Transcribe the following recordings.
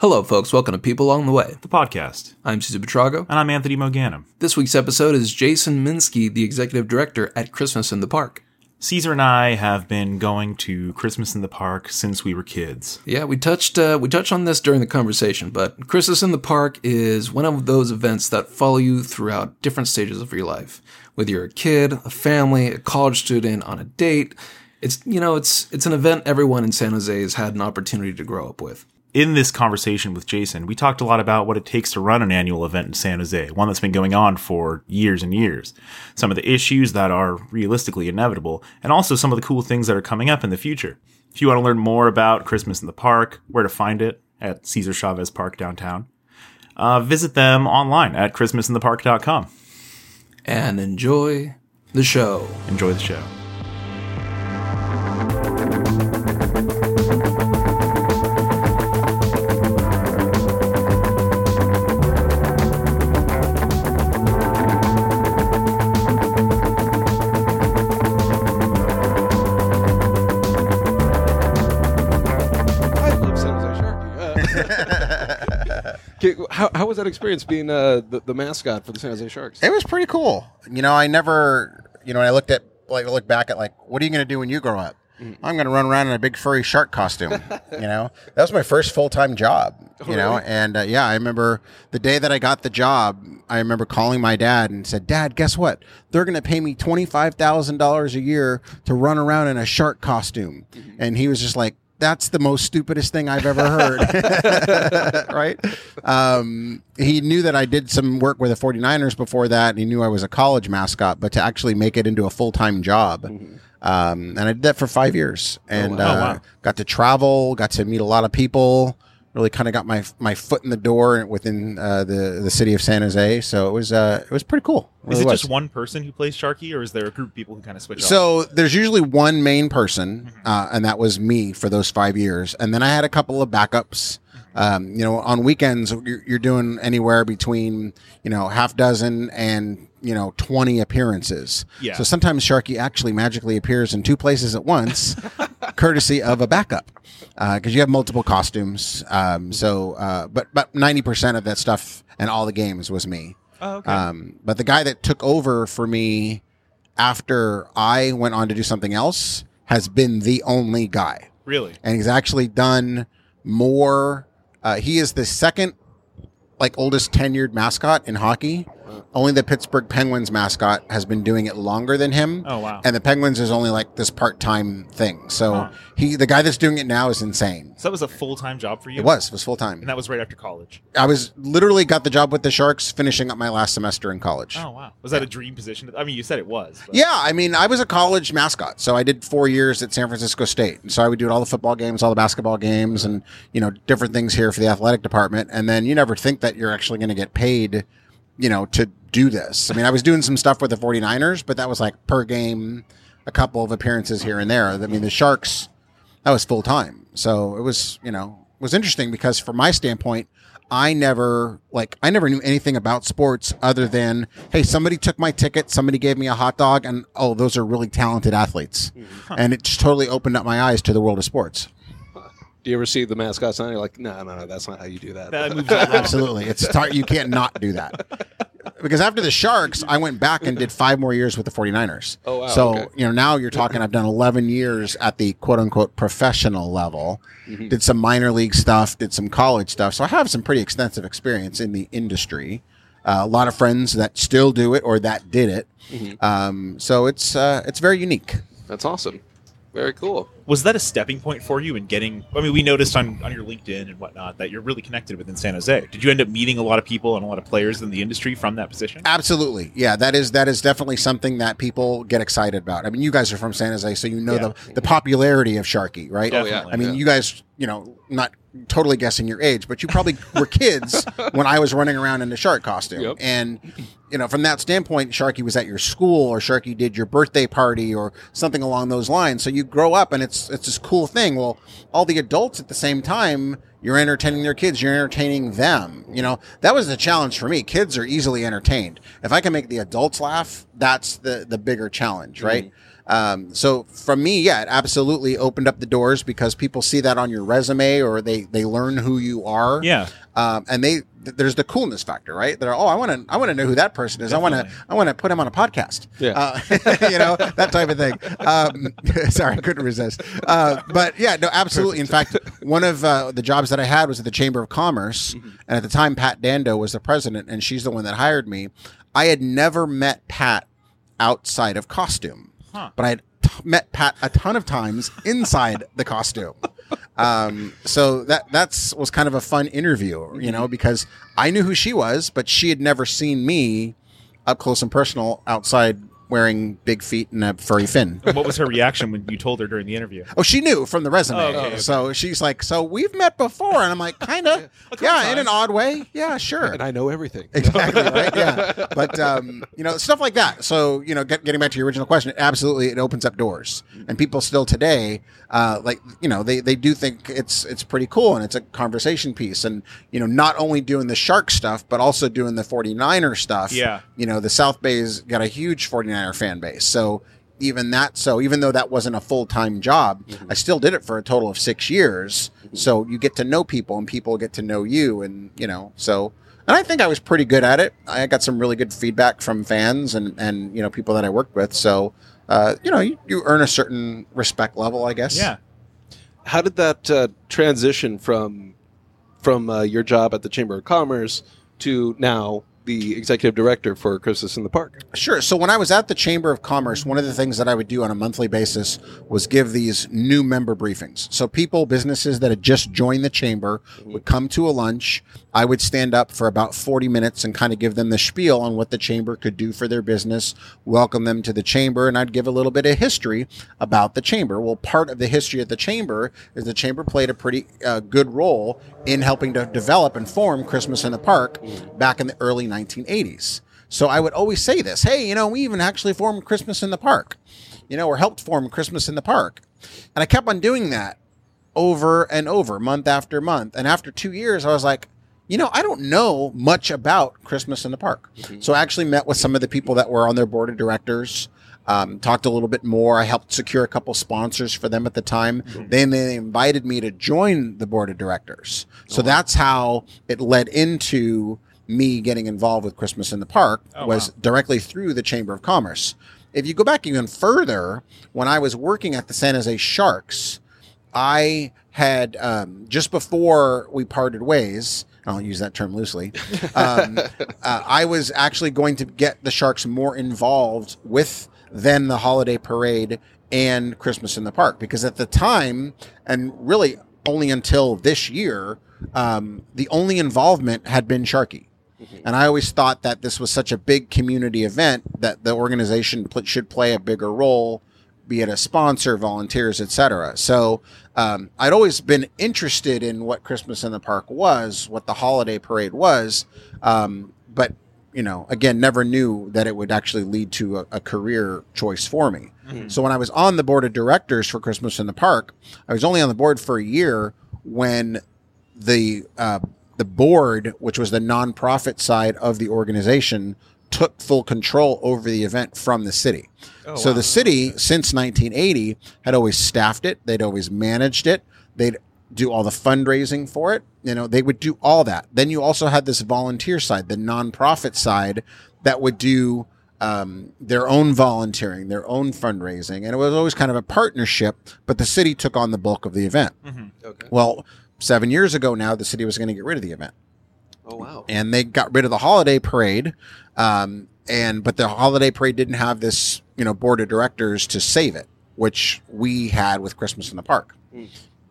Hello, folks. Welcome to People Along the Way. the podcast. I'm Cesar Buitrago. And I'm Anthony Mogannam. This week's episode is Jason Minsky, the executive director at Christmas in the Park. Cesar and I have been going to Christmas in the Park since we were kids. Yeah, we touched uh, we touched on this during the conversation, but Christmas in the Park is one of those events that follow you throughout different stages of your life. Whether you're a kid, a family, a college student, on a date, it's you know it's it's an event everyone in San Jose has had an opportunity to grow up with. In this conversation with Jason, we talked a lot about what it takes to run an annual event in San Jose, one that's been going on for years and years. Some of the issues that are realistically inevitable, and also some of the cool things that are coming up in the future. If you want to learn more about Christmas in the Park, where to find it at Cesar Chavez Park downtown, uh, visit them online at christmasinthepark.com. And enjoy the show. Enjoy the show. How, how was that experience being uh, the, the mascot for the San Jose Sharks? It was pretty cool. You know, I never, you know, I looked at, like, I look back at, like, what are you going to do when you grow up? I'm going to run around in a big furry shark costume. you know, that was my first full time job. You know, really? and uh, yeah, I remember the day that I got the job. I remember calling my dad and said, "Dad, guess what? They're going to pay me twenty five thousand dollars a year to run around in a shark costume." And he was just like, "That's the most stupidest thing I've ever heard." right? Um, he knew that I did some work with the 49ers before that, and he knew I was a college mascot, but to actually make it into a full time job. Um, and I did that for five years and wow. uh, Oh, wow. got to travel, got to meet a lot of people, really kind of got my my foot in the door within uh, the, the city of San Jose. So it was uh, it was pretty cool. Is really it was. just one person who plays Sharky, or is there a group of people who kind of switch off? So there's usually one main person, uh, and that was me for those five years. And then I had a couple of backups. Um, you know, on weekends you're, you're doing anywhere between you know half dozen and you know twenty appearances. Yeah. So sometimes Sharky actually magically appears in two places at once, courtesy of a backup, because you have multiple costumes. Um, so, uh, but but ninety percent of that stuff and all the games was me. Oh, okay. Um, but the guy that took over for me after I went on to do something else has been the only guy. really? And he's actually done more. Uh, he is the second, like, oldest tenured mascot in hockey. Only the Pittsburgh Penguins mascot has been doing it longer than him. Oh, wow. And the Penguins is only like this part time thing. So Huh. he, the guy that's doing it now is insane. So that was a full time job for you. It was, it was full time. and that was right after college. I was literally got the job with the Sharks, finishing up my last semester in college. Oh wow, was that a dream position? I mean, you said it was. but- Yeah, I mean, I was a college mascot, so I did four years at San Francisco State. And so I would do all the football games, all the basketball games, and you know, different things here for the athletic department. And then you never think that you're actually going to get paid, you know, to do this. I mean, I was doing some stuff with the 49ers, but that was like per game, a couple of appearances here and there. I mean, the Sharks, that was full time. So it was, you know, it was interesting because from my standpoint, I never like I never knew anything about sports other than hey somebody took my ticket somebody gave me a hot dog and oh those are really talented athletes hmm. and it just totally opened up my eyes to the world of sports Do you ever see the mascot sign? you're like, no, no, no, that's not how you do that. That moves absolutely it's tar- you can't not do that because after the sharks I went back and did five more years with the 49ers Oh, wow, so okay. you know now you're talking I've done 11 years at the quote unquote professional level Mm-hmm. did some minor league stuff did some college stuff so I have some pretty extensive experience in the industry uh, a lot of friends that still do it or that did it Mm-hmm. um, so it's uh, it's very unique That's awesome. Very cool. Was that a stepping point for you in getting? I mean, we noticed on on your LinkedIn and whatnot that you're really connected within San Jose. Did you end up meeting a lot of people and a lot of players in the industry from that position? Absolutely, yeah. That is that is definitely something that people get excited about. I mean, you guys are from San Jose, so you know Yeah. the the popularity of Sharky, right? Oh, yeah. I mean, Yeah. you guys, you know, not totally guessing your age, but you probably were kids when I was running around in a shark costume, Yep. and you know, from that standpoint, Sharky was at your school, or Sharky did your birthday party, or something along those lines. So you grow up, and it's it's this cool thing. Well, all the adults at the same time you're entertaining their kids you're entertaining them you know that was the challenge for me kids are easily entertained if i can make the adults laugh that's the the bigger challenge right mm-hmm. Um, so from me, yeah, it absolutely opened up the doors because people see that on your resume or they they learn who you are. Yeah. Um, and they th- there's the coolness factor, right? They're oh, I want to I want to know who that person is. I want to I want to put him on a podcast. Yeah. Uh, you know that type of thing. Um, sorry, I couldn't resist. Uh, but yeah, no, absolutely. In fact, one of uh, the jobs that I had was at the Chamber of Commerce, and at the time, Pat Dando was the president, and she's the one that hired me. I had never met Pat outside of costume, Huh. but I had t- met Pat a ton of times inside the costume. Um, so that that's was kind of a fun interview, you know, because I knew who she was, but she had never seen me up close and personal outside wearing big feet and a furry fin. what was her reaction when you told her during the interview? Oh, she knew from the resume. Oh, okay, okay. So she's like, "So we've met before," and I'm like, "Kind of, couple yeah, in an odd way, yeah, sure." and I know everything. exactly right yeah but um, you know stuff like that so you know get, getting back to your original question absolutely it opens up doors and people still today uh, like you know they, they do think it's it's pretty cool and it's a conversation piece and you know not only doing the shark stuff but also doing the 49er stuff Yeah. you know the south bay's got a huge 49er fan base so even that so even though that wasn't a full-time job i still did it for a total of six years so you get to know people and people get to know you and you know so and I think I was pretty good at it. I got some really good feedback from fans and, and you know people that I worked with. So uh, you know you, you earn a certain respect level, I guess. Yeah. How did that uh, transition from from uh, your job at the Chamber of Commerce to now the executive director for Christmas in the Park? Sure. So when I was at the Chamber of Commerce, one of the things that I would do on a monthly basis was give these new member briefings. So people, businesses that had just joined the chamber would come to a lunch. I would stand up for about 40 minutes and kind of give them the spiel on what the chamber could do for their business, welcome them to the chamber, and I'd give a little bit of history about the chamber. Well, part of the history of the chamber is the chamber played a pretty uh, good role in helping to develop and form Christmas in the Park back in the early 1980s. So I would always say this, hey, you know, we even actually formed Christmas in the Park, you know, or helped form Christmas in the Park. And I kept on doing that over and over, month after month. And after two years, I was like, you know, I don't know much about Christmas in the Park. So I actually met with some of the people that were on their board of directors. Um, talked a little bit more. I helped secure a couple sponsors for them at the time. Then they invited me to join the board of directors. So that's how it led into me getting involved with Christmas in the Park Oh, was wow. directly through the Chamber of Commerce. If you go back even further, when I was working at the San Jose Sharks, I had um, just before we parted ways. I'll use that term loosely. Um, uh, I was actually going to get the Sharks more involved with then the holiday parade and Christmas in the Park because at the time, and really only until this year, um, the only involvement had been Sharky. And I always thought that this was such a big community event that the organization pl- should play a bigger role, be it a sponsor, volunteers, etc. So um, I'd always been interested in what Christmas in the Park was, what the holiday parade was, um, but you know, again, never knew that it would actually lead to a, a career choice for me. So when I was on the board of directors for Christmas in the Park, I was only on the board for a year when the uh, the board, which was the nonprofit side of the organization, took full control over the event from the city. so the city, since 1980, had always staffed it. They'd always managed it. They'd do all the fundraising for it. You know, they would do all that. Then you also had this volunteer side, the nonprofit side, that would do um, their own volunteering, their own fundraising, and it was always kind of a partnership. But the city took on the bulk of the event. Okay. Well, seven years ago now, the city was going to get rid of the event, Oh wow. and they got rid of the holiday parade. Um, and but the holiday parade didn't have this, you know, board of directors to save it, which we had with Christmas in the Park.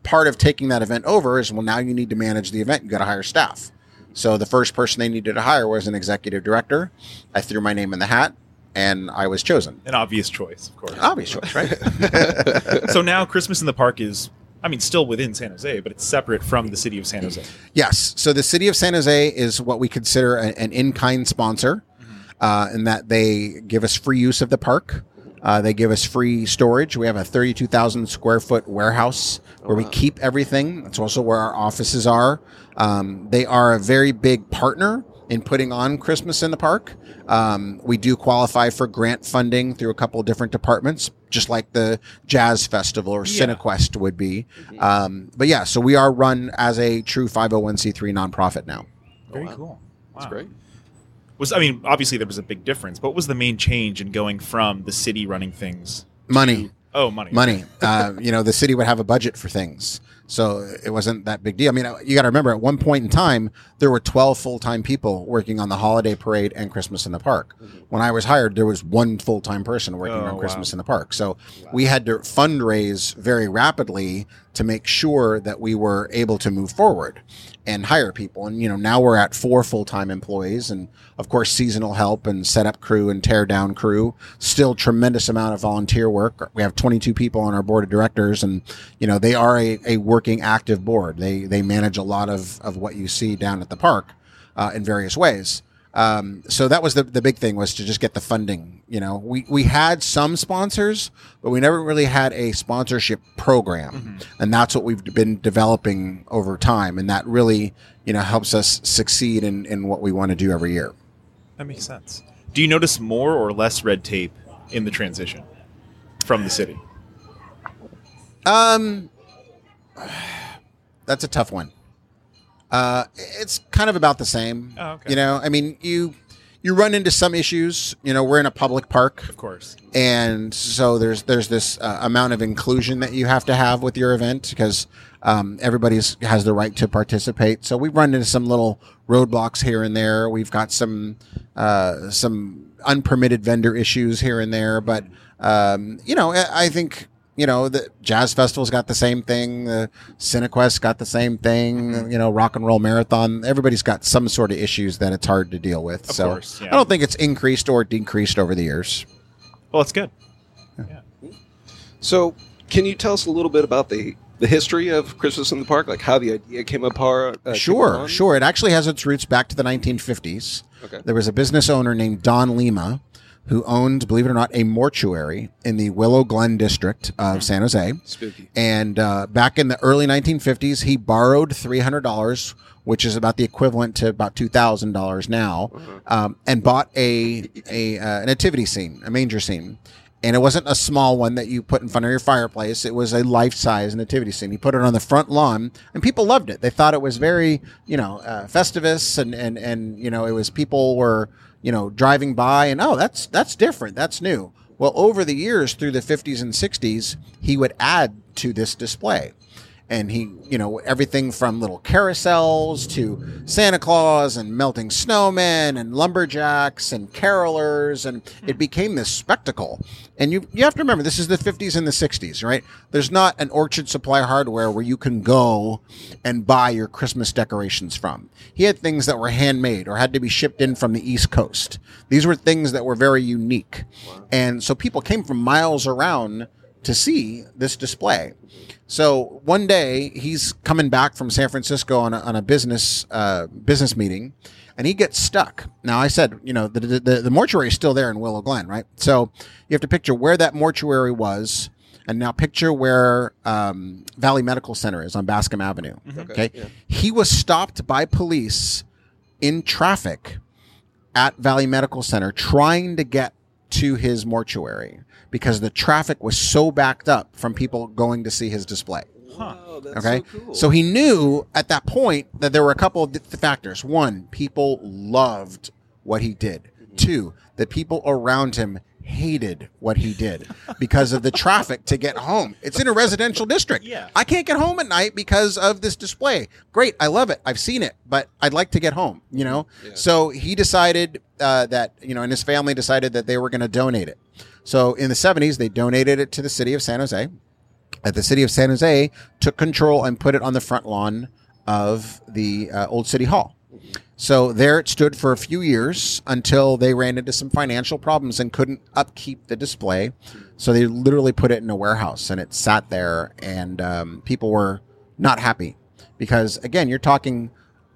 Part of taking that event over is well, now you need to manage the event. You got to hire staff. So the first person they needed to hire was an executive director. I threw my name in the hat, and I was chosen. An obvious choice, of course. Obvious choice, right? so now Christmas in the Park is, I mean, still within San Jose, but it's separate from the city of San Jose. Yes. So the city of San Jose is what we consider a- an in-kind sponsor, uh, in that they give us free use of the park. Uh, they give us free storage. We have a 32,000 square foot warehouse where we keep everything. That's also where our offices are. Um, they are a very big partner in putting on Christmas in the park. Um, we do qualify for grant funding through a couple of different departments, just like the Jazz Festival or Yeah. Cinequest would be. Um, but yeah, so we are run as a true 501c3 nonprofit now. Very wow. cool. That's great. Was I mean, obviously there was a big difference, but what was the main change in going from the city running things? Money. Oh, money. money. Uh, you know, the city would have a budget for things. So it wasn't that big deal. I mean, uh, you got to remember at one point in time, there were 12 full time people working on the holiday parade and Christmas in the park. Mm-hmm. When I was hired, there was one full time person working Oh, on wow. Christmas in the park. So we had to fundraise very rapidly to make sure that we were able to move forward and hire people. And, you know, now we're at four full time employees and, of course, seasonal help and setup crew and tear down crew. Still tremendous amount of volunteer work. We have 22 people on our board of directors and, you know, they are a, a working active board. They, they manage a lot of, of what you see down at the park, uh, in various ways. Um, so that was the, the big thing was to just get the funding. You know, we, we had some sponsors, but we never really had a sponsorship program. And that's what we've been developing over time. And that really, you know, helps us succeed in, in what we want to do every year. That makes sense. Do you notice more or less red tape in the transition from the city? Um, that's a tough one. Uh, it's kind of about the same. Oh, okay. You know, I mean, you you run into some issues. You know, we're in a public park, Of course. and so there's there's this uh, amount of inclusion that you have to have with your event because um, everybody's has the right to participate. So we run into some little roadblocks here and there. We've got some uh, some unpermitted vendor issues here and there, but um, you know, I I think. You know, the Jazz Festival's got the same thing. The Cinequest got the same thing. You know, Rock and Roll Marathon. Everybody's got some sort of issues that it's hard to deal with. Of so course, yeah. I don't think it's increased or decreased over the years. Well, that's good. Yeah. So, can you tell us a little bit about the the history of Christmas in the Park, like how the idea came apart? Uh, Sure, on? sure. It actually has its roots back to the 1950s. Okay. There was a business owner named Don Lima who owned, believe it or not, a mortuary in the Willow Glen district of San Jose. Spooky. And uh, back in the early 1950s, he borrowed $300, which is about the equivalent to about $2,000 now, um, and bought a, a uh, nativity scene, a manger scene. And it wasn't a small one that you put in front of your fireplace. It was a life size nativity scene. He put it on the front lawn, and people loved it. They thought it was very, you know, uh, festivus, and and and you know, it was people were, you know, driving by, and oh, that's that's different, that's new. Well, over the years, through the 50s and 60s, he would add to this display. And he, you know, everything from little carousels to Santa Claus and melting snowmen and lumberjacks and carolers. And it hmm. became this spectacle. And you, you have to remember, this is the 50s and the 60s, right? There's not an Orchard Supply Hardware where you can go and buy your Christmas decorations from. He had things that were handmade or had to be shipped in from the East Coast. These were things that were very unique. And so people came from miles around to see this display. So one day he's coming back from San Francisco on a, on a business uh, business meeting, and he gets stuck. Now I said, you know, the, the the mortuary is still there in Willow Glen, right? So you have to picture where that mortuary was, and now picture where um, Valley Medical Center is on Bascom Avenue. Okay, yeah. he was stopped by police in traffic at Valley Medical Center trying to get to his mortuary because the traffic was so backed up from people going to see his display. Wow, oh, Okay. so cool. So he knew at that point that there were a couple of th- factors. One, people loved what he did. Mm-hmm. Two, the people around him hated what he did because of the traffic to get home. It's in a residential district. Yeah. I can't get home at night because of this display. Great. I love it. I've seen it, but I'd like to get home, you know? So he decided uh, that, you know, and his family decided that they were going to donate it. So in the 70s, they donated it to the city of San Jose at the city of San Jose took control and put it on the front lawn of the uh, old city hall. So there it stood for a few years until they ran into some financial problems and couldn't upkeep the display. So they literally put it in a warehouse and it sat there, and um, people were not happy because again, you're talking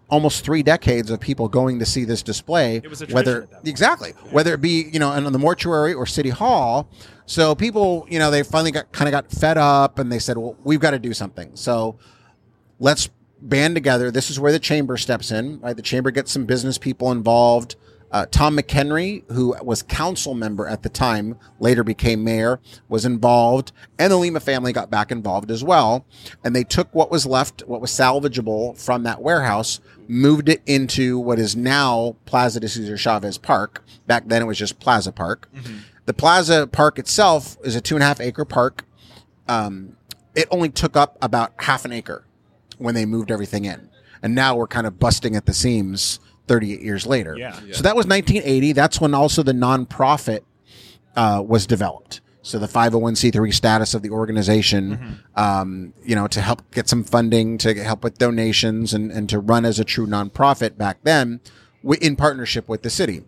almost three decades of people going to see this display. It was a tradition whether at that point. exactly whether it be you know in the mortuary or city hall. So people, you know, they finally got kind of got fed up and they said, well, we've got to do something. So let's band together. This is where the chamber steps in. Right, the chamber gets some business people involved. Uh, Tom McEnery, who was council member at the time, later became mayor, was involved, and the Lima family got back involved as well. And they took what was left, what was salvageable from that warehouse, moved it into what is now Plaza de Cesar Chavez Park. Back then, it was just Plaza Park. The Plaza Park itself is a two and a half acre park. Um, it only took up about half an acre when they moved everything in. And now we're kind of busting at the seams 38 years later. Yeah. So that was 1980. That's when also the nonprofit uh, was developed. So the 501c3 status of the organization, um, you know, to help get some funding, to help with donations, and, and to run as a true nonprofit back then, in partnership with the city.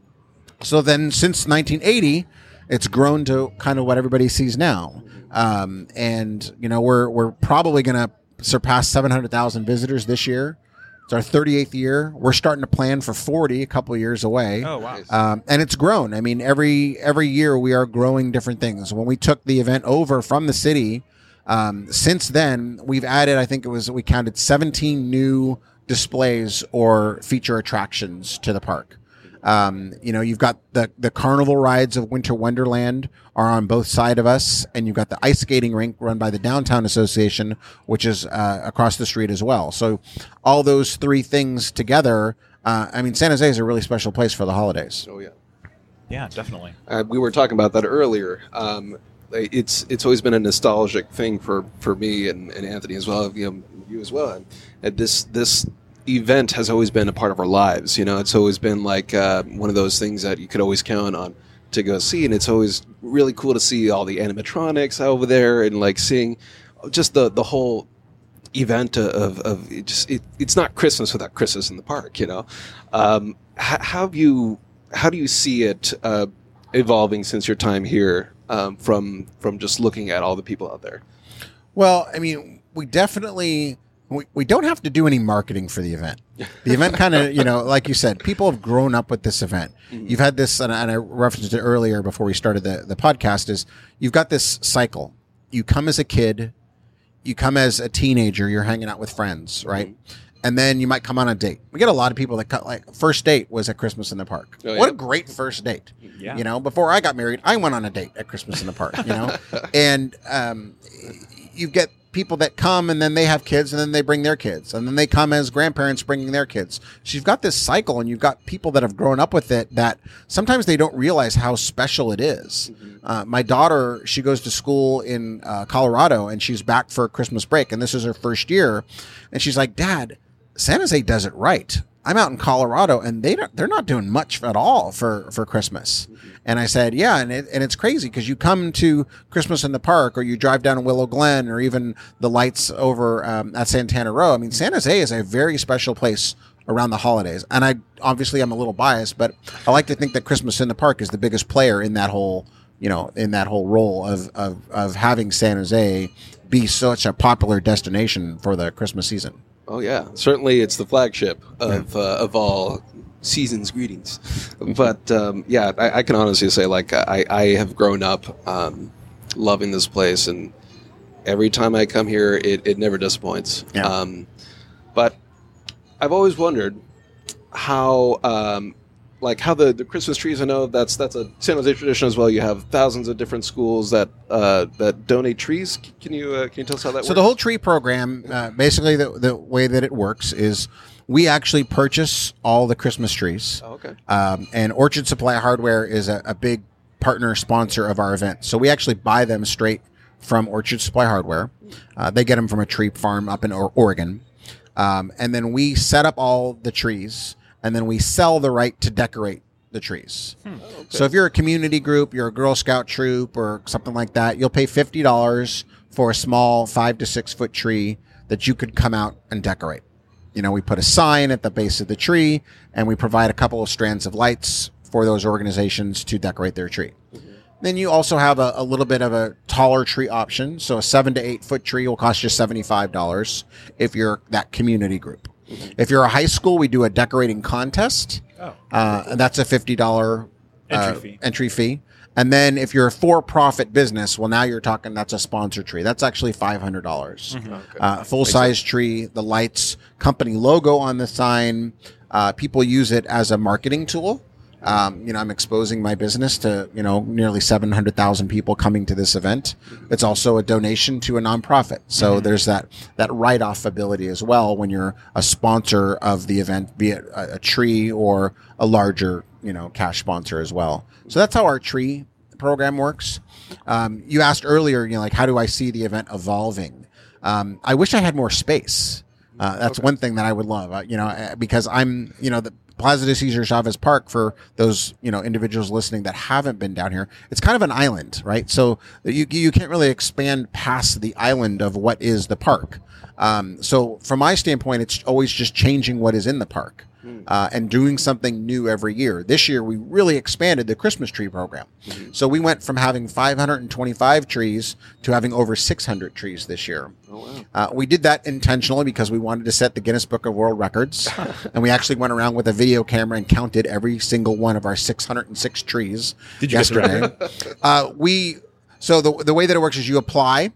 So then, since 1980, it's grown to kind of what everybody sees now, um, and you know, we're we're probably going to surpass 700,000 visitors this year. It's our 38th year. We're starting to plan for 40 a couple of years away. Oh wow. Um, and it's grown. I mean, every every year we are growing different things. When we took the event over from the city, um, since then we've added. I think it was we counted 17 new displays or feature attractions to the park. Um, you know, you've got the the carnival rides of Winter Wonderland are on both side of us, and you've got the ice skating rink run by the Downtown Association, which is uh, across the street as well. So, all those three things together. Uh, I mean, San Jose is a really special place for the holidays. Oh yeah. Yeah, definitely. Uh, we were talking about that earlier. Um, it's it's always been a nostalgic thing for, for me and, and Anthony as well. You know, you as well. And this this event has always been a part of our lives. You know, it's always been like uh, one of those things that you could always count on to go see, and it's always really cool to see all the animatronics over there and like seeing just the the whole event of, of it just it, it's not Christmas without Christmas in the park, you know. Um, how, you how do you see it uh, evolving since your time here um, from from just looking at all the people out there? Well, I mean, we definitely we, we don't have to do any marketing for the event. The event kind of, you know, like you said, people have grown up with this event. You've had this, and I, and I referenced it earlier before we started the, the podcast, is you've got this cycle. You come as a kid, you come as a teenager, you're hanging out with friends, right? And then you might come on a date. We get a lot of people that cut like first date was at Christmas in the park. Oh, What a great first date. Yeah. You know, before I got married, I went on a date at Christmas in the park, you know? and um, you get people that come and then they have kids and then they bring their kids and then they come as grandparents bringing their kids. So you've got this cycle and you've got people that have grown up with it that sometimes they don't realize how special it is. Uh, my daughter, she goes to school in uh, Colorado and she's back for Christmas break and this is her first year. And she's like, Dad, San Jose does it right. I'm out in Colorado and they don't, they're not doing much at all for, for Christmas. And I said, yeah. And it, and it's crazy because you come to Christmas in the park or you drive down Willow Glen or even the lights over um, at Santana Row. I mean, San Jose is a very special place around the holidays. And I obviously I'm a little biased, but I like to think that Christmas in the park is the biggest player in that whole, you know, in that whole role of, of, of having San Jose be such a popular destination for the Christmas season. Oh yeah, certainly it's the flagship of uh, of all seasons greetings. But um, yeah, I, I can honestly say like I, I have grown up um, loving this place, and every time I come here, it, it never disappoints. Yeah. Um, but I've always wondered how um, like how the, the Christmas trees. I know that's that's a San Jose tradition as well. You have thousands of different schools that uh, that donate trees. Can you uh, can you tell us how that works? So works? the whole tree program, uh, basically, the, the way that it works is we actually purchase all the Christmas trees. Oh, okay. Um, and Orchard Supply Hardware is a, a big partner sponsor of our event. So we actually buy them straight from Orchard Supply Hardware. Uh, they get them from a tree farm up in or- Oregon. Um, and then we set up all the trees and then we sell the right to decorate the trees. Hmm. Oh, so if you're a community group, you're a Girl Scout troop or something like that, you'll pay $50 for a small five to six foot tree that you could come out and decorate. You know, we put a sign at the base of the tree and we provide a couple of strands of lights for those organizations to decorate their tree. Mm-hmm. Then you also have a, a little bit of a taller tree option. So a seven to eight foot tree will cost you $75 if you're that community group. If you're a high school, we do a decorating contest. Oh. Uh, and that's a $50 Entry uh, fee. entry fee. And then if you're a for-profit business, well, now you're talking that's a sponsor tree. That's actually five hundred dollars. Uh, full size tree, the lights, company logo on the sign. Uh, people use it as a marketing tool. Um, you know, I'm exposing my business to you know nearly seven hundred thousand people coming to this event. It's also a donation to a nonprofit, so there's that that write off ability as well when you're a sponsor of the event, be it a, a tree or a larger you know cash sponsor as well. So that's how our tree program works. Um, you asked earlier, you know, like how do I see the event evolving? Um, I wish I had more space. Uh, that's one thing that I would love, uh, you know, uh, because I'm, you know, the Plaza de Cesar Chavez Park for those, you know, individuals listening that haven't been down here. It's kind of an island, right? So you, you can't really expand past the island of what is the park. Um, so from my standpoint, it's always just changing what is in the park. Uh, and doing something new every year. This year, we really expanded the Christmas tree program. So we went from having 525 trees to having over 600 trees this year. Uh, we did that intentionally because we wanted to set the Guinness Book of World Records. and we actually went around with a video camera and counted every single one of our 606 trees Did you yesterday. uh, we so the the way that it works is you apply,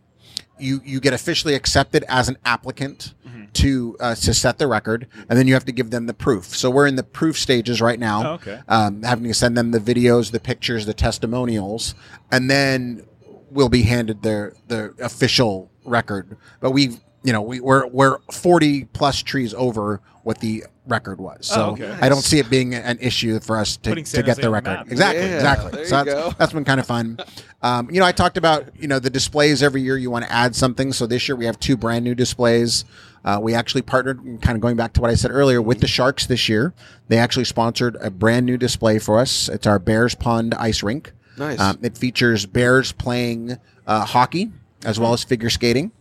you you get officially accepted as an applicant to uh, to set the record, and then you have to give them the proof. So we're in the proof stages right now. Oh, okay. Um, having to send them the videos, the pictures, the testimonials, and then we'll be handed the the official record. But we you know we, we're we're forty plus trees over what the record was. So Oh, okay. I don't see it being an issue for us to, to get Jose the the record. map. Exactly, Yeah, exactly. there so that's, that's been kind of fun. Um, you know, I talked about you know the displays every year. You want to add something. So this year we have two brand new displays. Uh, we actually partnered, kind of going back to what I said earlier, with the Sharks this year. They actually sponsored a brand new display for us. It's our Bears Pond Ice Rink. Nice. Um, it features bears playing uh, hockey as well as figure skating.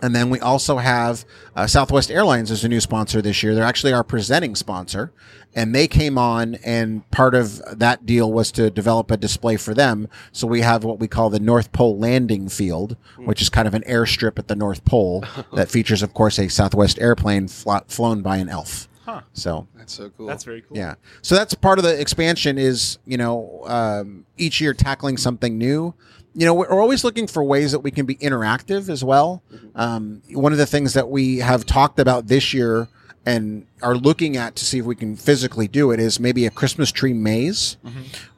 And then we also have uh, Southwest Airlines as a new sponsor this year. They're actually our presenting sponsor. And they came on, and part of that deal was to develop a display for them. So we have what we call the North Pole Landing Field, which is kind of an airstrip at the North Pole that features, of course, a Southwest airplane flo- flown by an elf. Huh. So That's so cool. That's very cool. yeah. So that's part of the expansion is, you know, um, each year tackling something new. You know, we're always looking for ways that we can be interactive as well. Um, one of the things that we have talked about this year and are looking at to see if we can physically do it is maybe a Christmas tree maze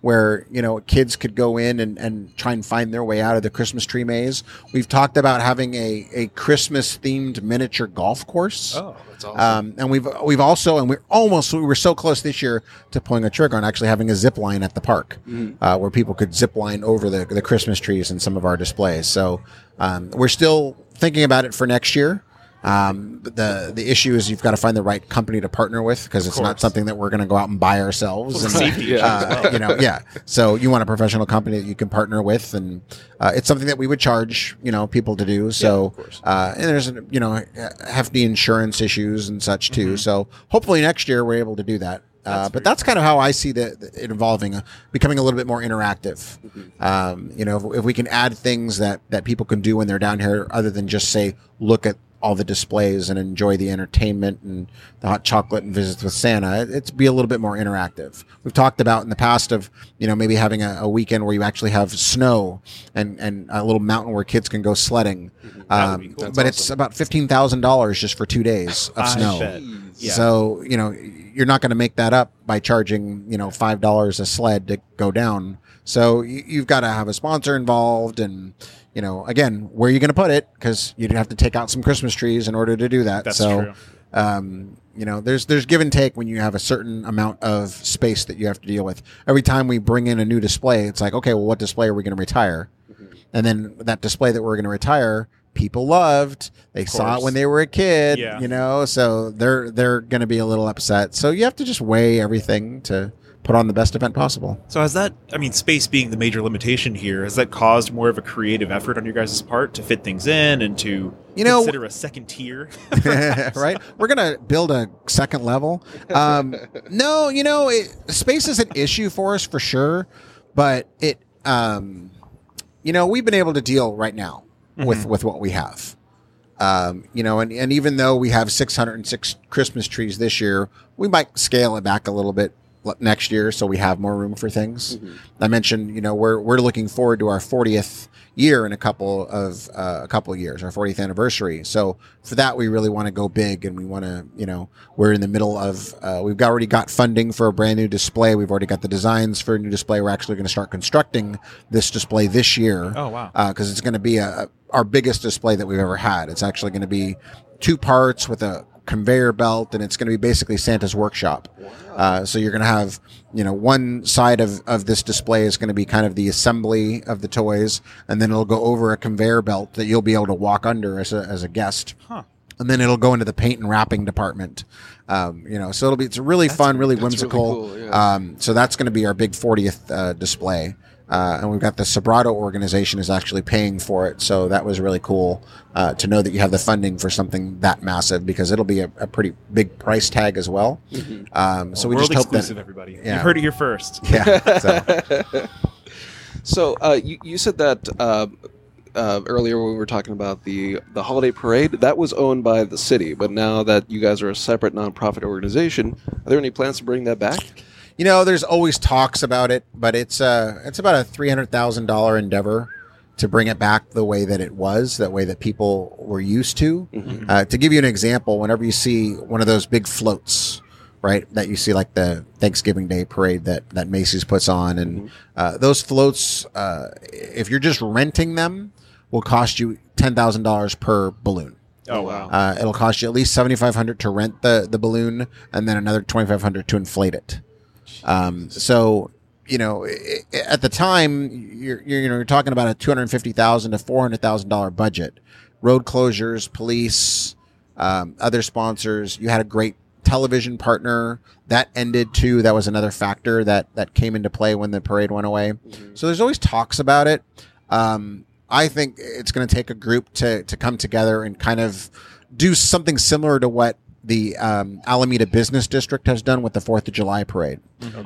where, you know, kids could go in and, and try and find their way out of the Christmas tree maze. We've talked about having a, a Christmas themed miniature golf course. Oh, That's awesome. Um, and we've we've also and we're almost we were so close this year to pulling a trigger on actually having a zip line at the park uh, where people could zip line over the the Christmas trees in some of our displays. So um, we're still thinking about it for next year. Um, but the the issue is you've got to find the right company to partner with because it's not something that we're going to go out and buy ourselves. And, Safety uh, you know, yeah. So you want a professional company that you can partner with, and uh, it's something that we would charge, you know, people to do. So, uh, and there's, you know, hefty insurance issues and such too. So hopefully next year we're able to do that. Uh, but that's kind of how I see the, the it evolving, uh, becoming a little bit more interactive. Um, you know, if, if we can add things that that people can do when they're down here, other than just say look at all the displays and enjoy the entertainment and the hot chocolate and visits with Santa. It- It's be a little bit more interactive. We've talked about in the past of you know maybe having a, a weekend where you actually have snow and and a little mountain where kids can go sledding. Would Um, cool. but it's about fifteen thousand dollars just for two days of snow. Yeah. So you know you're not going to make that up by charging you know five dollars a sled to go down. So you, you've got to have a sponsor involved, and you know again where are you going to put it because you'd have to take out some Christmas trees in order to do that. That's so, true. Um, you know, there's there's give and take when you have a certain amount of space that you have to deal with. Every time we bring in a new display, it's like, okay, well, what display are we going to retire? And then that display that we're going to retire, people loved. They saw it when they were a kid, Yeah. you know, so they're they're going to be a little upset. So you have to just weigh everything to put on the best event possible. So has that? I mean, space being the major limitation here, has that caused more of a creative effort on your guys' part to fit things in and to You know- consider a second tier? right? We're gonna build a second level. Um, no, you know, it, space is an issue for us for sure, but it, um, you know, we've been able to deal right now with with what we have. Um, you know, and, and even though we have 606 Christmas trees this year, we might scale it back a little bit next year, so we have more room for things. I mentioned, you know, we're we're looking forward to our 40th year in a couple of uh, a couple of years, our 40th anniversary. So for that, we really want to go big, and we want to, you know, we're in the middle of uh, we've already got funding for a brand new display. We've already got the designs for a new display. We're actually going to start constructing this display this year Oh, wow. because it's going to be a, our biggest display that we've ever had. It's actually going to be two parts with a conveyor belt, and it's going to be basically Santa's workshop. Uh, so you're going to have, you know, one side of, of this display is going to be kind of the assembly of the toys, and then it'll go over a conveyor belt that you'll be able to walk under as a, as a guest. Huh. And then it'll go into the paint and wrapping department. Um, you know, so it'll be it's really fun, really that's really whimsical. cool, yeah. Um, so that's going to be our big 40th uh, display. Uh, and we've got the Sobrato organization is actually paying for it. So that was really cool uh, to know that you have the funding for something that massive because it'll be a, a pretty big price tag as well. Um, so we just hope exclusive, that. everybody. yeah. You heard it here first. Yeah. So, So uh, you, you said that uh, uh, earlier when we were talking about the the holiday parade that was owned by the city, but now that you guys are a separate nonprofit organization, are there any plans to bring that back? You know, there's always talks about it, but it's uh it's about a three hundred thousand dollar endeavor to bring it back the way that it was, that way that people were used to. Uh, to give you an example, whenever you see one of those big floats, right, that you see like the Thanksgiving Day parade that that Macy's puts on, and uh, those floats, uh, if you're just renting them, will cost you ten thousand dollars per balloon. Oh wow. Uh, it'll cost you at least seventy five hundred to rent the the balloon, and then another twenty five hundred to inflate it. Um, so you know, at the time, you're, you're you know you're talking about a two hundred fifty thousand to four hundred thousand dollar budget, road closures, police, um, other sponsors. You had a great television partner that ended too. That was another factor that that came into play when the parade went away. So there's always talks about it. Um, I think it's going to take a group to to come together and kind of do something similar to what the um, Alameda Business District has done with the Fourth of July parade.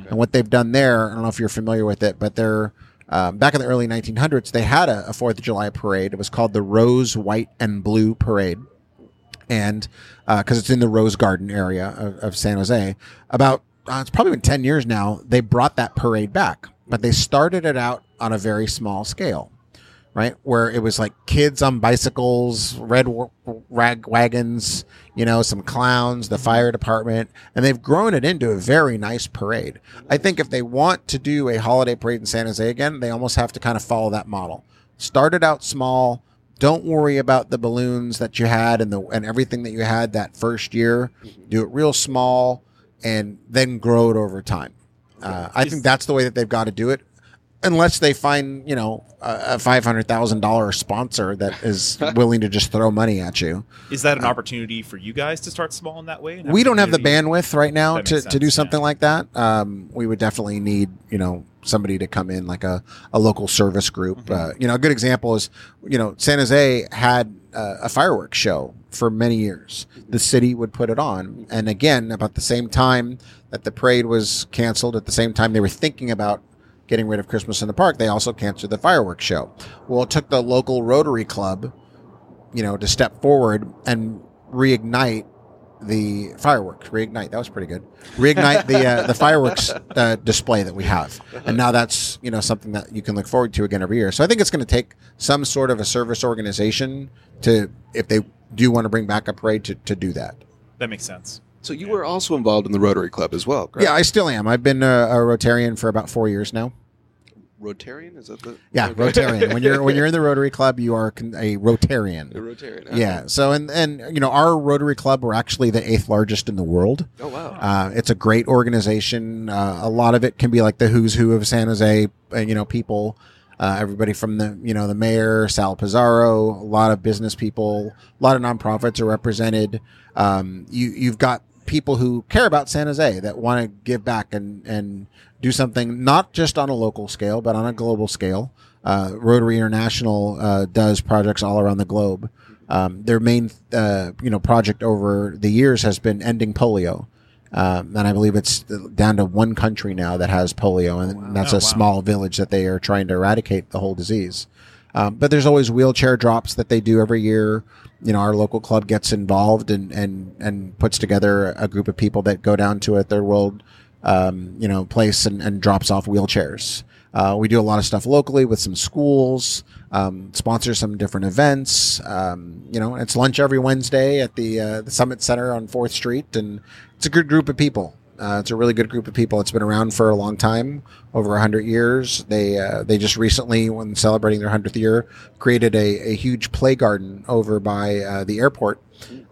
And what they've done there, I don't know if you're familiar with it, but they're um, back in the early 1900s. They had a, a Fourth of July parade. It was called the Rose, White, and Blue Parade and because it's in the Rose Garden area of, of San Jose, about uh, it's probably been ten years now. They brought that parade back, but they started it out on a very small scale, right? Where it was like kids on bicycles, red rag wagons, you know, some clowns, the fire department, and they've grown it into a very nice parade. I think if they want to do a holiday parade in San Jose again, they almost have to kind of follow that model. Started out small. Don't worry about the balloons that you had and the and everything that you had that first year. Do it real small and then grow it over time. Uh, I think that's the way that they've got to do it, unless they find you know a, five hundred thousand dollar sponsor that is willing to just throw money at you. Is that an opportunity for you guys to start small in that way? We don't have the bandwidth right now to, to do something yeah. like that. Um, we would definitely need, you know, somebody to come in like a, a local service group. Mm-hmm. Uh, you know, a good example is, you know, San Jose had uh, a fireworks show for many years. The city would put it on. And again, about the same time that the parade was canceled, at the same time they were thinking about getting rid of Christmas in the park, they also canceled the fireworks show. Well, it took the local Rotary Club you know, to step forward and reignite the fireworks. Reignite. That was pretty good. Reignite the uh, the fireworks uh, display that we have, and now that's you know something that you can look forward to again every year. So I think it's going to take some sort of a service organization to, if they do want to bring back a parade, to, to do that. That makes sense. So you were also involved in the Rotary Club as well, correct? Yeah, I still am. I've been a, a Rotarian for about four years now. Rotarian is that the Yeah, Okay. Rotarian. when you're when you're in the Rotary Club, you are a Rotarian. A Rotarian. Yeah. So and and you know our Rotary Club we're actually the eighth largest in the world. Oh wow. Uh, it's a great organization. Uh, a lot of it can be like the who's who of San Jose. Uh, you know, people, uh, everybody from the you know the mayor, Sal Pizarro, a lot of business people, a lot of nonprofits are represented. Um, you you've got people who care about San Jose that want to give back and and do something not just on a local scale but on a global scale. Uh, Rotary International uh, does projects all around the globe. Um, their main, uh, you know, project over the years has been ending polio, um, and I believe it's down to one country now that has polio, and that's Oh, a wow. small village that they are trying to eradicate the whole disease. Um, but there's always wheelchair drops that they do every year. You know, our local club gets involved and and and puts together a group of people that go down to a third world um, you know, place and, and drops off wheelchairs. Uh, we do a lot of stuff locally with some schools, um, sponsor some different events. Um, you know, it's lunch every Wednesday at the uh, the Summit Center on Fourth Street, and it's a good group of people. Uh, it's a really good group of people. It's been around for a long time, over hundred years. They uh, they just recently, when celebrating their hundredth year, created a, a huge play garden over by uh, the airport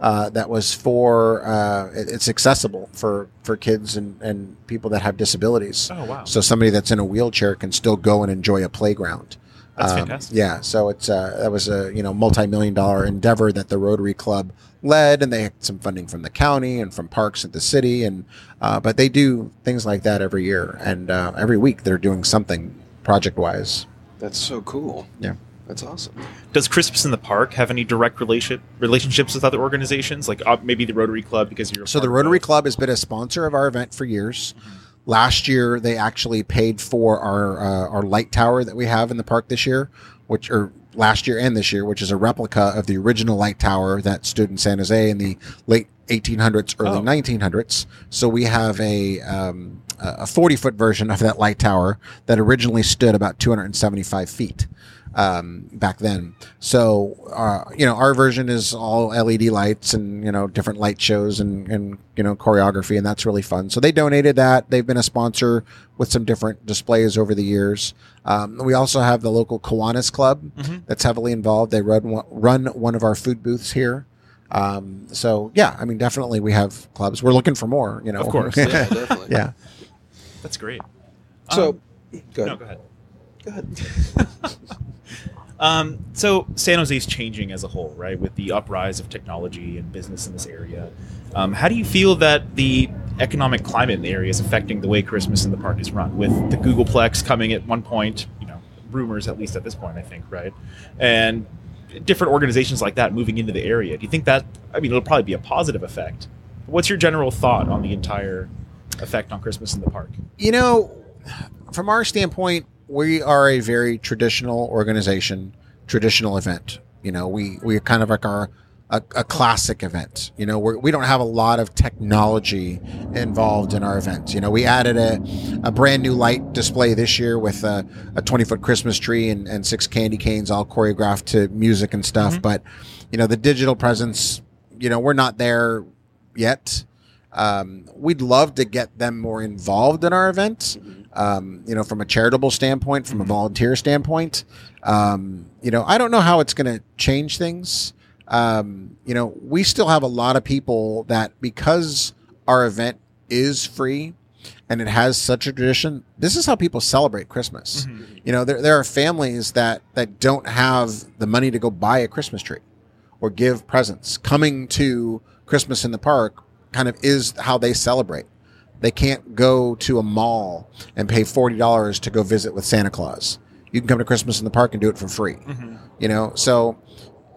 uh, that was for uh, it- it's accessible for for kids and, and people that have disabilities. Oh, wow. So somebody that's in a wheelchair can still go and enjoy a playground. That's Um, fantastic. Yeah, so it's uh, that was a you know multi-million dollar endeavor that the Rotary Club led, and they had some funding from the county and from parks at the city, and uh, but they do things like that every year, and uh, every week they're doing something project-wise. That's so cool. Yeah. That's awesome. Does Christmas in the Park have any direct relation relationships with other organizations, like uh, maybe the Rotary Club because you're a So the Rotary both? Club has been a sponsor of our event for years. Last year, they actually paid for our uh, our light tower that we have in the park this year, which or last year and this year, which is a replica of the original light tower that stood in San Jose in the late 1800s, early Oh. 1900s. So we have a um, a 40 foot version of that light tower that originally stood about 275 feet um, back then. So, uh, you know, our version is all LED lights and, you know, different light shows and, and, you know, choreography, and that's really fun. So they donated that. They've been a sponsor with some different displays over the years. Um, we also have the local Kiwanis Club that's heavily involved. They run one, run one of our food booths here. Um, so yeah, I mean, definitely we have clubs. We're looking for more, you know. Of course, Yeah, definitely. yeah. That's great. So, go No, go ahead. Go ahead. Um, so San Jose is changing as a whole, right? With the uprise of technology and business in this area. Um, how do you feel that the economic climate in the area is affecting the way Christmas in the park is run? With the Googleplex coming at one point, you know, rumors at least at this point, I think, right? And different organizations like that moving into the area. Do you think that? I mean, it'll probably be a positive effect. What's your general thought on the entire effect on Christmas in the park? you know, from our standpoint, we are a very traditional organization, traditional event. You know, we we kind of like our a, a classic event. You know, we're, we don't have a lot of technology involved in our events. You know, we added a, a brand new light display this year with a, a 20 foot Christmas tree and, and six candy canes all choreographed to music and stuff. Mm-hmm. But, you know, the digital presence, you know, we're not there yet. Um, we'd love to get them more involved in our event. Um, you know, from a charitable standpoint, from a volunteer standpoint. Um, you know, I don't know how it's going to change things. Um, you know, we still have a lot of people that because our event is free and it has such a tradition, this is how people celebrate Christmas. You know, there, there are families that, that don't have the money to go buy a Christmas tree or give presents. Coming to Christmas in the park kind of is how they celebrate. They can't go to a mall and pay forty dollars to go visit with Santa Claus. You can come to Christmas in the park and do it for free. You know, so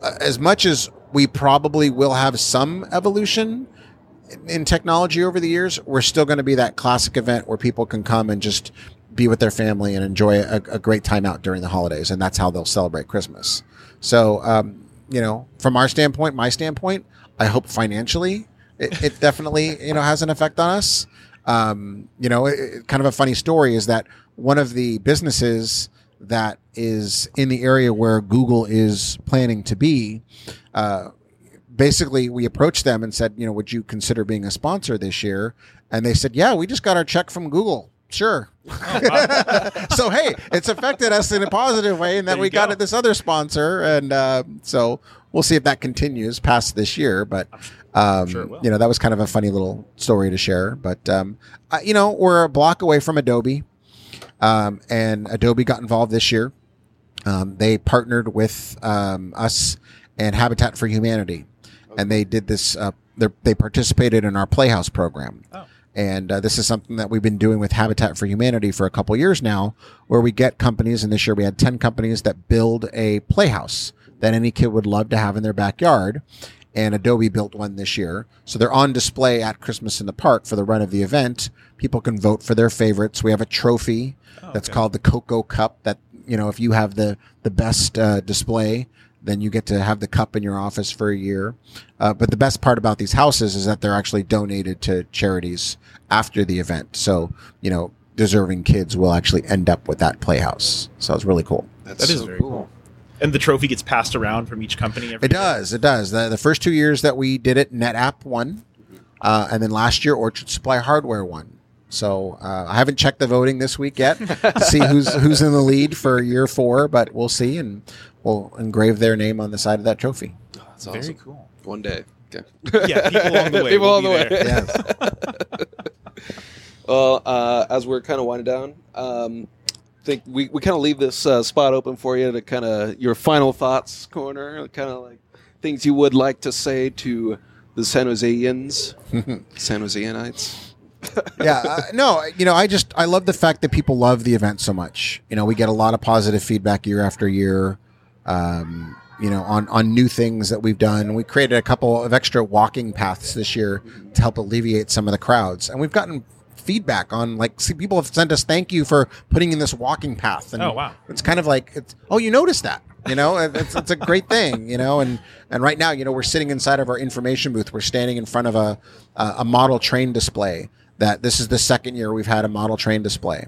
uh, as much as we probably will have some evolution in- in technology over the years, we're still going to be that classic event where people can come and just be with their family and enjoy a, a great time out during the holidays, and that's how they'll celebrate Christmas. So, um, you know, from our standpoint, my standpoint, I hope financially it, it definitely you know has an effect on us. Um, you know, it, it- kind of a funny story is that one of the businesses that is in the area where Google is planning to be, uh, basically we approached them and said, you know, would you consider being a sponsor this year? And they said, yeah, we just got our check from Google. Sure. so hey, it's affected us in a positive way, and that we got this other sponsor, and uh, so we'll see if that continues past this year. But um, sure you know, that was kind of a funny little story to share. But um, uh, you know, we're a block away from Adobe, um, and Adobe got involved this year. Um, they partnered with um, us and Habitat for Humanity, and they did this. Uh, they participated in our Playhouse program. Oh. And uh, this is something that we've been doing with Habitat for Humanity for a couple years now, where we get companies, and this year we had 10 companies that build a playhouse that any kid would love to have in their backyard. And Adobe built one this year. So they're on display at Christmas in the Park for the run of the event. People can vote for their favorites. We have a trophy that's okay. called the Cocoa Cup that, you know, if you have the, the best uh, display, then you get to have the cup in your office for a year. Uh, but the best part about these houses is that they're actually donated to charities after the event. So, you know, deserving kids will actually end up with that playhouse. So it's really cool. That's That is so very cool. cool. And the trophy gets passed around from each company. Every It year? does. It does. The, the first two years that we did it, NetApp won. Uh, and then last year, Orchard Supply Hardware won. So uh, I haven't checked the voting this week yet to see who's who's in the lead for year four, but we'll see, and we'll engrave their name on the side of that trophy. That's Very awesome. cool. One day. Okay. Yeah, people along the way. People along the way. Yes. Well, uh, as we're kind of winding down, um, think we, we kind of leave this uh, spot open for you to kind of your final thoughts corner, kind of like things you would like to say to the San Joseans, San Joseanites. yeah, uh, no, you know, I just I love the fact that people love the event so much. You know, we get a lot of positive feedback year after year. Um, you know, on on new things that we've done. We created a couple of extra walking paths this year to help alleviate some of the crowds, and we've gotten feedback on like see people have sent us thank you for putting in this walking path. And Oh, wow. it's kind of like it's oh you noticed that you know? It's, it's a great thing you know? And and right now you know we're sitting inside of our information booth. We're standing in front of a a a model train display that this is the second year we've had a model train display.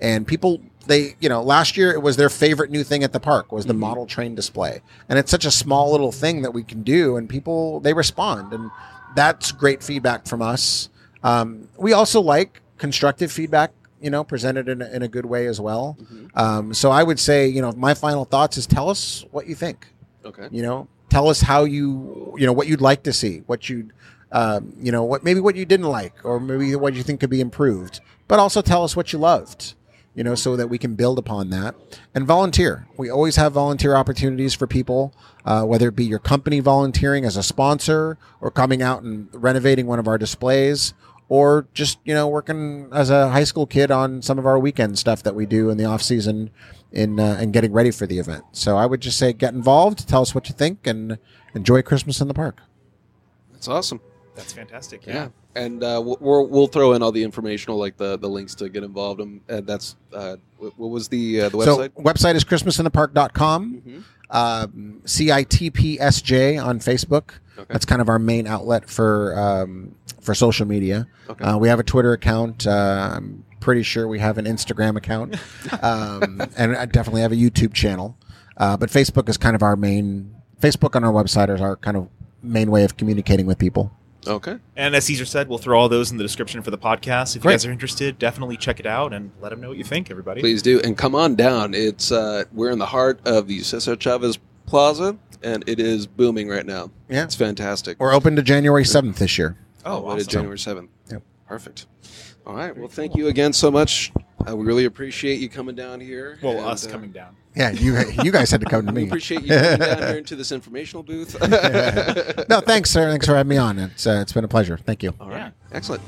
And people they you know last year it was their favorite new thing at the park was the mm-hmm. model train display. And it's such a small little thing that we can do and people they respond. And that's great feedback from us um, we also like constructive feedback you know presented in a, in a good way as well. Um, so i would say you know my final thoughts is tell us what you think. Okay. you know tell us how you you know what you'd like to see what you'd um, you know what maybe what you didn't like or maybe what you think could be improved but also tell us what you loved you know so that we can build upon that. And volunteer. We always have volunteer opportunities for people uh, whether it be your company volunteering as a sponsor or coming out and renovating one of our displays or just you know working as a high school kid on some of our weekend stuff that we do in the off season in uh, and getting ready for the event. So I would just say get involved, tell us what you think, and enjoy Christmas in the park. That's awesome. That's fantastic. Yeah. Yeah. And uh, we'll, we'll we'll throw in all the informational, like the, the links to get involved. And and that's uh, what, what was the uh, the So website? website is christmasinthepark.com. Mhm. Um, CITPSJ on Facebook. Okay. That's kind of our main outlet for um, for social media. Okay. Uh, we have a Twitter account. Uh, I'm pretty sure we have an Instagram account, um, and I definitely have a YouTube channel. Uh, but Facebook is kind of our main. Facebook on our website is our kind of main way of communicating with people. Okay. And as Cesar said, we'll throw all those in the description for the podcast. If you guys are interested, definitely check it out and let them know what you think, everybody. Please do, and come on down. It's uh, we're in the heart of the Cesar Chavez Plaza, and it is booming right now. Yeah. it's fantastic. We're open to January 7th this year. Oh, What is awesome. January seventh. Yep. Perfect. All right. Well, thank you again so much. Uh, we really appreciate you coming down here. Well, and, us uh, coming down. Yeah, you you guys had to come to We me. appreciate you coming down here into this informational booth. no, thanks, sir. Thanks for having me on. It's uh, it's been a pleasure. Thank you. All right. Yeah. Excellent.